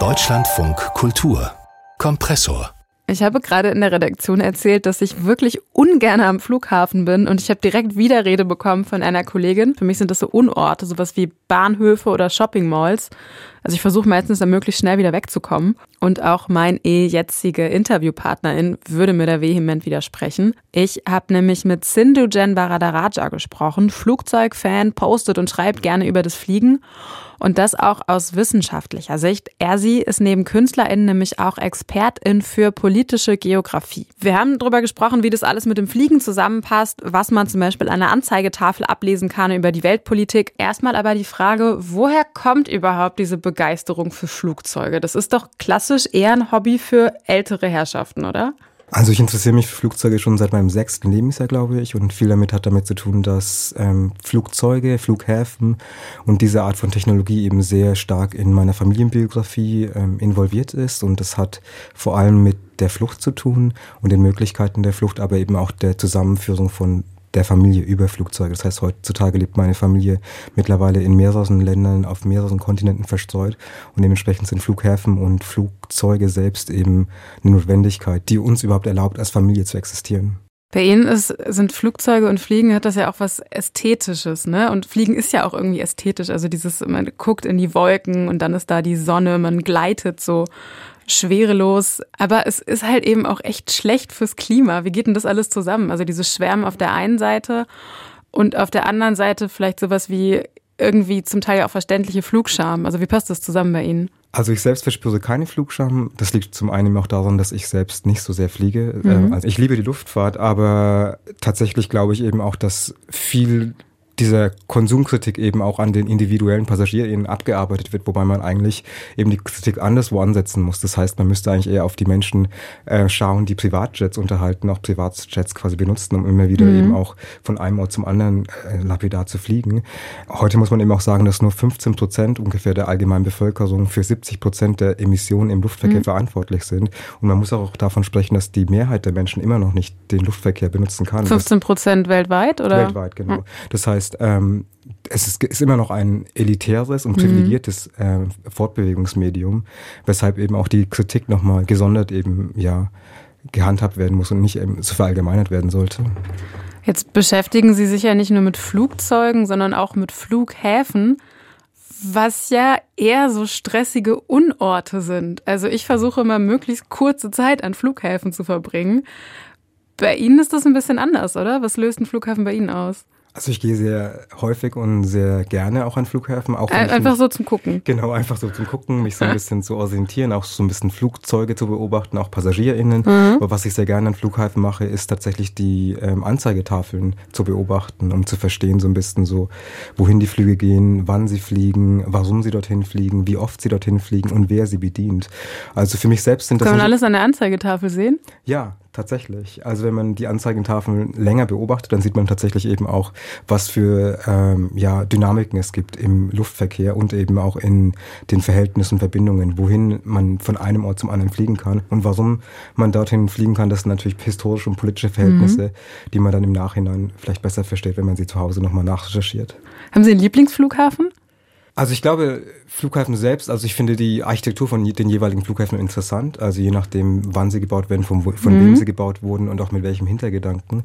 Deutschlandfunk Kultur Kompressor ich habe gerade in der Redaktion erzählt, dass ich wirklich ungern am Flughafen bin und ich habe direkt Widerrede bekommen von einer Kollegin. Für mich sind das so Unorte, sowas wie Bahnhöfe oder Shoppingmalls. Also ich versuche meistens da möglichst schnell wieder wegzukommen. Und auch mein eh jetzige Interviewpartnerin würde mir da vehement widersprechen. Ich habe nämlich mit Sindhu Jen Baradaraja gesprochen, Flugzeugfan, postet und schreibt gerne über das Fliegen. Und das auch aus wissenschaftlicher Sicht. Er sie ist neben KünstlerInnen nämlich auch Expertin für politische Geografie. Wir haben darüber gesprochen, wie das alles mit dem Fliegen zusammenpasst, was man zum Beispiel an der Anzeigetafel ablesen kann über die Weltpolitik. Erstmal aber die Frage, woher kommt überhaupt diese Begeisterung für Flugzeuge? Das ist doch klassisch eher ein Hobby für ältere Herrschaften, oder? Also ich interessiere mich für Flugzeuge schon seit meinem sechsten Lebensjahr, glaube ich, und viel damit hat damit zu tun, dass ähm, Flugzeuge, Flughäfen und diese Art von Technologie eben sehr stark in meiner Familienbiografie ähm, involviert ist und das hat vor allem mit der Flucht zu tun und den Möglichkeiten der Flucht, aber eben auch der Zusammenführung von der Familie über Flugzeuge. Das heißt, heutzutage lebt meine Familie mittlerweile in mehreren Ländern, auf mehreren Kontinenten verstreut und dementsprechend sind Flughäfen und Flugzeuge selbst eben eine Notwendigkeit, die uns überhaupt erlaubt, als Familie zu existieren. Bei Ihnen ist, sind Flugzeuge und Fliegen hat das ja auch was Ästhetisches, ne? Und Fliegen ist ja auch irgendwie ästhetisch. Also dieses, man guckt in die Wolken und dann ist da die Sonne, man gleitet so schwerelos. Aber es ist halt eben auch echt schlecht fürs Klima. Wie geht denn das alles zusammen? Also dieses Schwärmen auf der einen Seite und auf der anderen Seite vielleicht sowas wie irgendwie zum Teil auch verständliche Flugscham. Also wie passt das zusammen bei Ihnen? Also ich selbst verspüre keine Flugscham. Das liegt zum einen auch daran, dass ich selbst nicht so sehr fliege. Mhm. Also ich liebe die Luftfahrt, aber tatsächlich glaube ich eben auch, dass viel dieser Konsumkritik eben auch an den individuellen PassagierInnen abgearbeitet wird, wobei man eigentlich eben die Kritik anderswo ansetzen muss. Das heißt, man müsste eigentlich eher auf die Menschen äh, schauen, die Privatjets unterhalten, auch Privatjets quasi benutzen, um immer wieder mhm. eben auch von einem Ort zum anderen äh, lapidar zu fliegen. Heute muss man eben auch sagen, dass nur 15 Prozent ungefähr der allgemeinen Bevölkerung für 70 Prozent der Emissionen im Luftverkehr mhm. verantwortlich sind. Und man muss auch davon sprechen, dass die Mehrheit der Menschen immer noch nicht den Luftverkehr benutzen kann. 15 Prozent weltweit, oder? Weltweit, genau. Mhm. Das heißt, heißt, ähm, es ist, ist, immer noch ein elitäres und mhm. privilegiertes äh, Fortbewegungsmedium, weshalb eben auch die Kritik nochmal gesondert eben ja gehandhabt werden muss und nicht eben so verallgemeinert werden sollte. Jetzt beschäftigen Sie sich ja nicht nur mit Flugzeugen, sondern auch mit Flughäfen, was ja eher so stressige Unorte sind. Also ich versuche immer möglichst kurze Zeit an Flughäfen zu verbringen. Bei Ihnen ist das ein bisschen anders, oder? Was löst ein Flughafen bei Ihnen aus? Also ich gehe sehr häufig und sehr gerne auch an Flughäfen. Auch einfach mich, so zum Gucken. Genau, einfach so zum Gucken, mich so ein bisschen zu orientieren, auch so ein bisschen Flugzeuge zu beobachten, auch PassagierInnen. Mhm. Aber was ich sehr gerne an Flughäfen mache, ist tatsächlich die ähm, Anzeigetafeln zu beobachten, um zu verstehen so ein bisschen so, wohin die Flüge gehen, wann sie fliegen, warum sie dorthin fliegen, wie oft sie dorthin fliegen und wer sie bedient. Also für mich selbst sind das... Kann man alles an der Anzeigetafel sehen? Ja, tatsächlich. Also wenn man die Anzeigentafeln länger beobachtet, dann sieht man tatsächlich eben auch, was für ähm, ja, Dynamiken es gibt im Luftverkehr und eben auch in den Verhältnissen und Verbindungen, wohin man von einem Ort zum anderen fliegen kann und warum man dorthin fliegen kann. Das sind natürlich historische und politische Verhältnisse, mhm. die man dann im Nachhinein vielleicht besser versteht, wenn man sie zu Hause nochmal nachrecherchiert. Haben Sie einen Lieblingsflughafen? Also ich glaube, Flughäfen selbst, also ich finde die Architektur von den jeweiligen Flughäfen interessant, also je nachdem, wann sie gebaut werden, von, von mhm. wem sie gebaut wurden und auch mit welchem Hintergedanken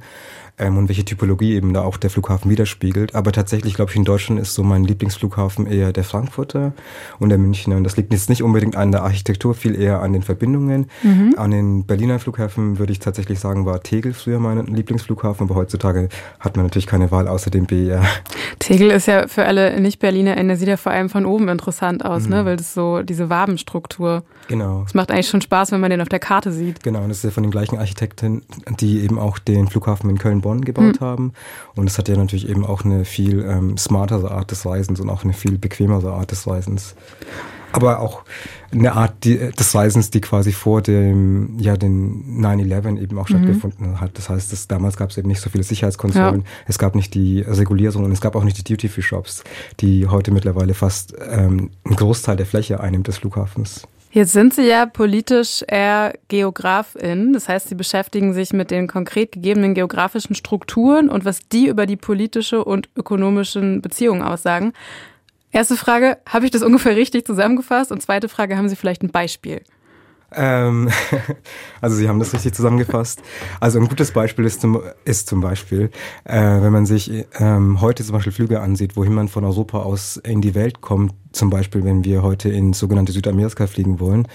ähm, und welche Typologie eben da auch der Flughafen widerspiegelt. Aber tatsächlich, glaube ich, in Deutschland ist so mein Lieblingsflughafen eher der Frankfurter und der Münchner. Und das liegt jetzt nicht unbedingt an der Architektur, viel eher an den Verbindungen. Mhm. An den Berliner Flughäfen würde ich tatsächlich sagen, war Tegel früher mein Lieblingsflughafen, aber heutzutage hat man natürlich keine Wahl außer dem BER. Tegel ist ja für alle Nicht-BerlinerInnen, sieht ja vor allem von oben interessant aus, ne? mhm. ne? weil das so diese Wabenstruktur. Genau. Es macht eigentlich schon Spaß, wenn man den auf der Karte sieht. Genau, und das ist ja von den gleichen Architekten, die eben auch den Flughafen in Köln Bonn gebaut mhm. haben. Und es hat ja natürlich eben auch eine viel ähm, smartere Art des Reisens und auch eine viel bequemere Art des Reisens. Aber auch eine Art die, des Reisens, die quasi vor dem, ja, den 9-11 eben auch mhm. stattgefunden hat. Das heißt, dass damals gab es eben nicht so viele Sicherheitskontrollen, ja. es gab nicht die Regulierung und es gab auch nicht die Duty-Free-Shops, die heute mittlerweile fast ähm, einen Großteil der Fläche einnimmt des Flughafens. Jetzt sind Sie ja politisch eher Geografin. Das heißt, Sie beschäftigen sich mit den konkret gegebenen geografischen Strukturen und was die über die politische und ökonomischen Beziehungen aussagen. Erste Frage, habe ich das ungefähr richtig zusammengefasst? Und zweite Frage, haben Sie vielleicht ein Beispiel? Ähm, also Sie haben das richtig zusammengefasst. Also ein gutes Beispiel ist zum, ist zum Beispiel, äh, wenn man sich ähm, heute zum Beispiel Flüge ansieht, wohin man von Europa aus in die Welt kommt, zum Beispiel, wenn wir heute in sogenannte Südamerika fliegen wollen,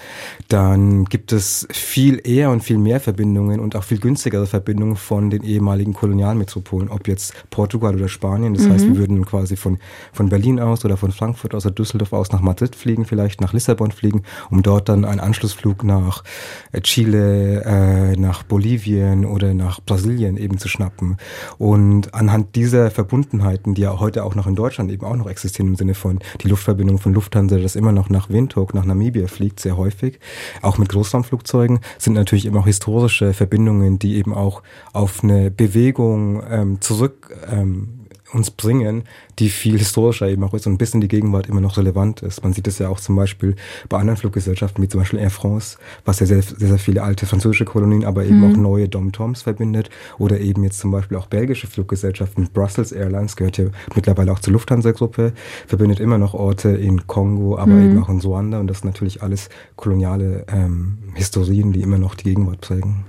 dann gibt es viel eher und viel mehr Verbindungen und auch viel günstigere Verbindungen von den ehemaligen Kolonialmetropolen, ob jetzt Portugal oder Spanien. Das mhm. heißt, wir würden quasi von, von Berlin aus oder von Frankfurt aus oder Düsseldorf aus nach Madrid fliegen, vielleicht nach Lissabon fliegen, um dort dann einen Anschlussflug nach äh, Chile, äh, nach Bolivien oder nach Brasilien eben zu schnappen. Und anhand dieser Verbundenheiten, die ja heute auch noch in Deutschland eben auch noch existieren im Sinne von die Luftverbindung Verbindung von Lufthansa, das immer noch nach Windhoek, nach Namibia fliegt, sehr häufig. Auch mit Großraumflugzeugen sind natürlich immer auch historische Verbindungen, die eben auch auf eine Bewegung ähm, zurück ähm, uns bringen, die viel historischer eben auch ist und bis in die Gegenwart immer noch relevant ist. Man sieht es ja auch zum Beispiel bei anderen Fluggesellschaften, wie zum Beispiel Air France, was ja sehr, sehr, sehr viele alte französische Kolonien, aber eben mhm. auch neue Dom-Toms verbindet. Oder eben jetzt zum Beispiel auch belgische Fluggesellschaften. Brussels Airlines gehört ja mittlerweile auch zur Lufthansa-Gruppe, verbindet immer noch Orte in Kongo, aber mhm. eben auch in Ruanda. Und das sind natürlich alles koloniale ähm, Historien, die immer noch die Gegenwart prägen.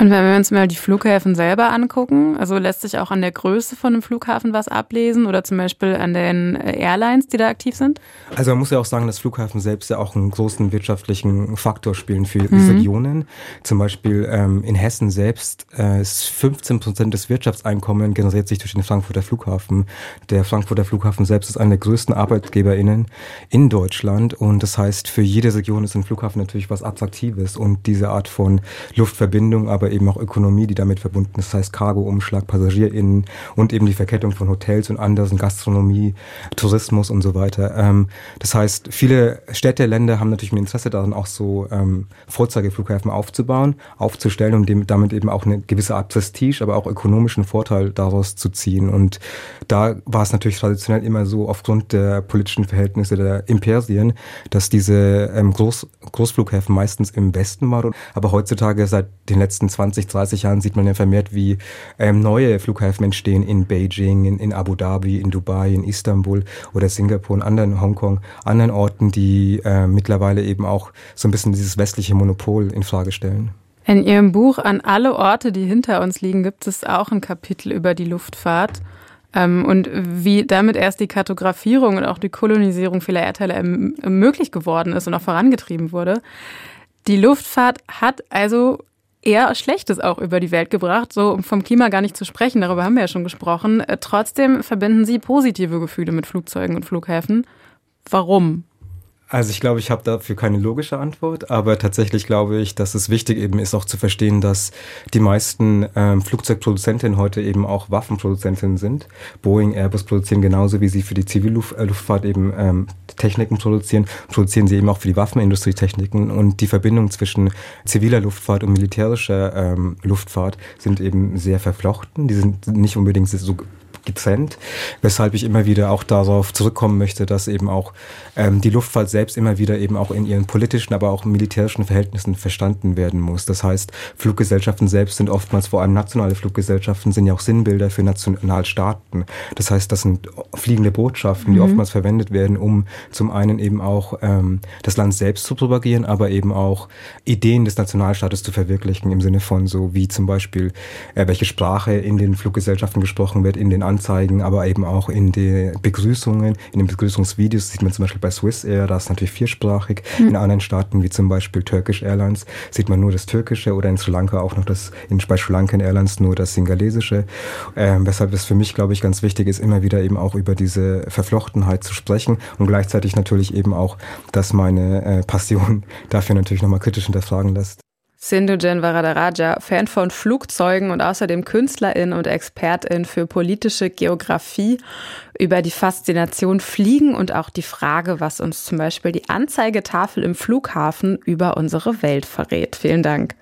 Und wenn wir uns mal die Flughäfen selber angucken, also lässt sich auch an der Größe von einem Flughafen was ablesen oder zum Beispiel an den Airlines, die da aktiv sind? Also man muss ja auch sagen, dass Flughäfen selbst ja auch einen großen wirtschaftlichen Faktor spielen für mhm. Regionen. Zum Beispiel ähm, in Hessen selbst äh, ist 15 Prozent des Wirtschaftseinkommens generiert sich durch den Frankfurter Flughafen. Der Frankfurter Flughafen selbst ist einer der größten ArbeitgeberInnen in Deutschland und das heißt, für jede Region ist ein Flughafen natürlich was Attraktives und diese Art von Luftverbindung, aber eben auch Ökonomie, die damit verbunden ist. Das heißt Cargo-Umschlag, PassagierInnen und eben die Verkettung von Hotels und anderen, Gastronomie, Tourismus und so weiter. Ähm, das heißt, viele Städte, Länder haben natürlich ein Interesse daran, auch so ähm, Vorzeigeflughäfen aufzubauen, aufzustellen und dem, damit eben auch eine gewisse Art Prestige, aber auch ökonomischen Vorteil daraus zu ziehen. Und da war es natürlich traditionell immer so, aufgrund der politischen Verhältnisse der Imperien, dass diese ähm, Groß, Großflughäfen meistens im Westen waren. Aber heutzutage seit den letzten 20, 30 Jahren sieht man ja vermehrt, wie ähm, neue Flughäfen entstehen in Beijing, in, in Abu Dhabi, in Dubai, in Istanbul oder Singapur und anderen Hongkong, anderen Orten, die äh, mittlerweile eben auch so ein bisschen dieses westliche Monopol in Frage stellen. In Ihrem Buch An alle Orte, die hinter uns liegen, gibt es auch ein Kapitel über die Luftfahrt und wie damit erst die Kartografierung und auch die Kolonisierung vieler Erdteile ähm, möglich geworden ist und auch vorangetrieben wurde. Die Luftfahrt hat also eher Schlechtes auch über die Welt gebracht, so um vom Klima gar nicht zu sprechen, darüber haben wir ja schon gesprochen. Äh, trotzdem verbinden Sie positive Gefühle mit Flugzeugen und Flughäfen. Warum? Also ich glaube, ich habe dafür keine logische Antwort, aber tatsächlich glaube ich, dass es wichtig eben ist auch zu verstehen, dass die meisten ähm, Flugzeugproduzentinnen heute eben auch Waffenproduzentinnen sind. Boeing, Airbus produzieren genauso wie sie für die Zivilluftfahrt eben ähm, Techniken produzieren, produzieren sie eben auch für die Waffenindustrie Techniken und die Verbindung zwischen ziviler Luftfahrt und militärischer ähm, Luftfahrt sind eben sehr verflochten. Die sind nicht unbedingt so getrennt, weshalb ich immer wieder auch darauf zurückkommen möchte, dass eben auch ähm, die Luftfahrt selbst immer wieder eben auch in ihren politischen, aber auch militärischen Verhältnissen verstanden werden muss. Das heißt, Fluggesellschaften selbst sind oftmals, vor allem nationale Fluggesellschaften, sind ja auch Sinnbilder für Nationalstaaten. Das heißt, das sind fliegende Botschaften, die mhm. oftmals verwendet werden, um zum einen eben auch ähm, das Land selbst zu propagieren, aber eben auch Ideen des Nationalstaates zu verwirklichen, im Sinne von so wie zum Beispiel, äh, welche Sprache in den Fluggesellschaften gesprochen wird, in den Anzeigen, aber eben auch in den Begrüßungen, in den Begrüßungsvideos, sieht man zum Beispiel bei Swiss Air, da ist natürlich viersprachig. Mhm. In anderen Staaten, wie zum Beispiel Turkish Airlines, sieht man nur das Türkische oder in Sri Lanka auch noch das, in, bei Sri Lankan Airlines nur das Singalesische. Ähm, weshalb es für mich, glaube ich, ganz wichtig ist, immer wieder eben auch über diese Verflochtenheit zu sprechen und gleichzeitig natürlich eben auch, dass meine äh, Passion dafür natürlich nochmal kritisch hinterfragen lässt. Sindhujan Varadaraja, Fan von Flugzeugen und außerdem Künstlerin und Expertin für politische Geografie, über die Faszination Fliegen und auch die Frage, was uns zum Beispiel die Anzeigetafel im Flughafen über unsere Welt verrät. Vielen Dank.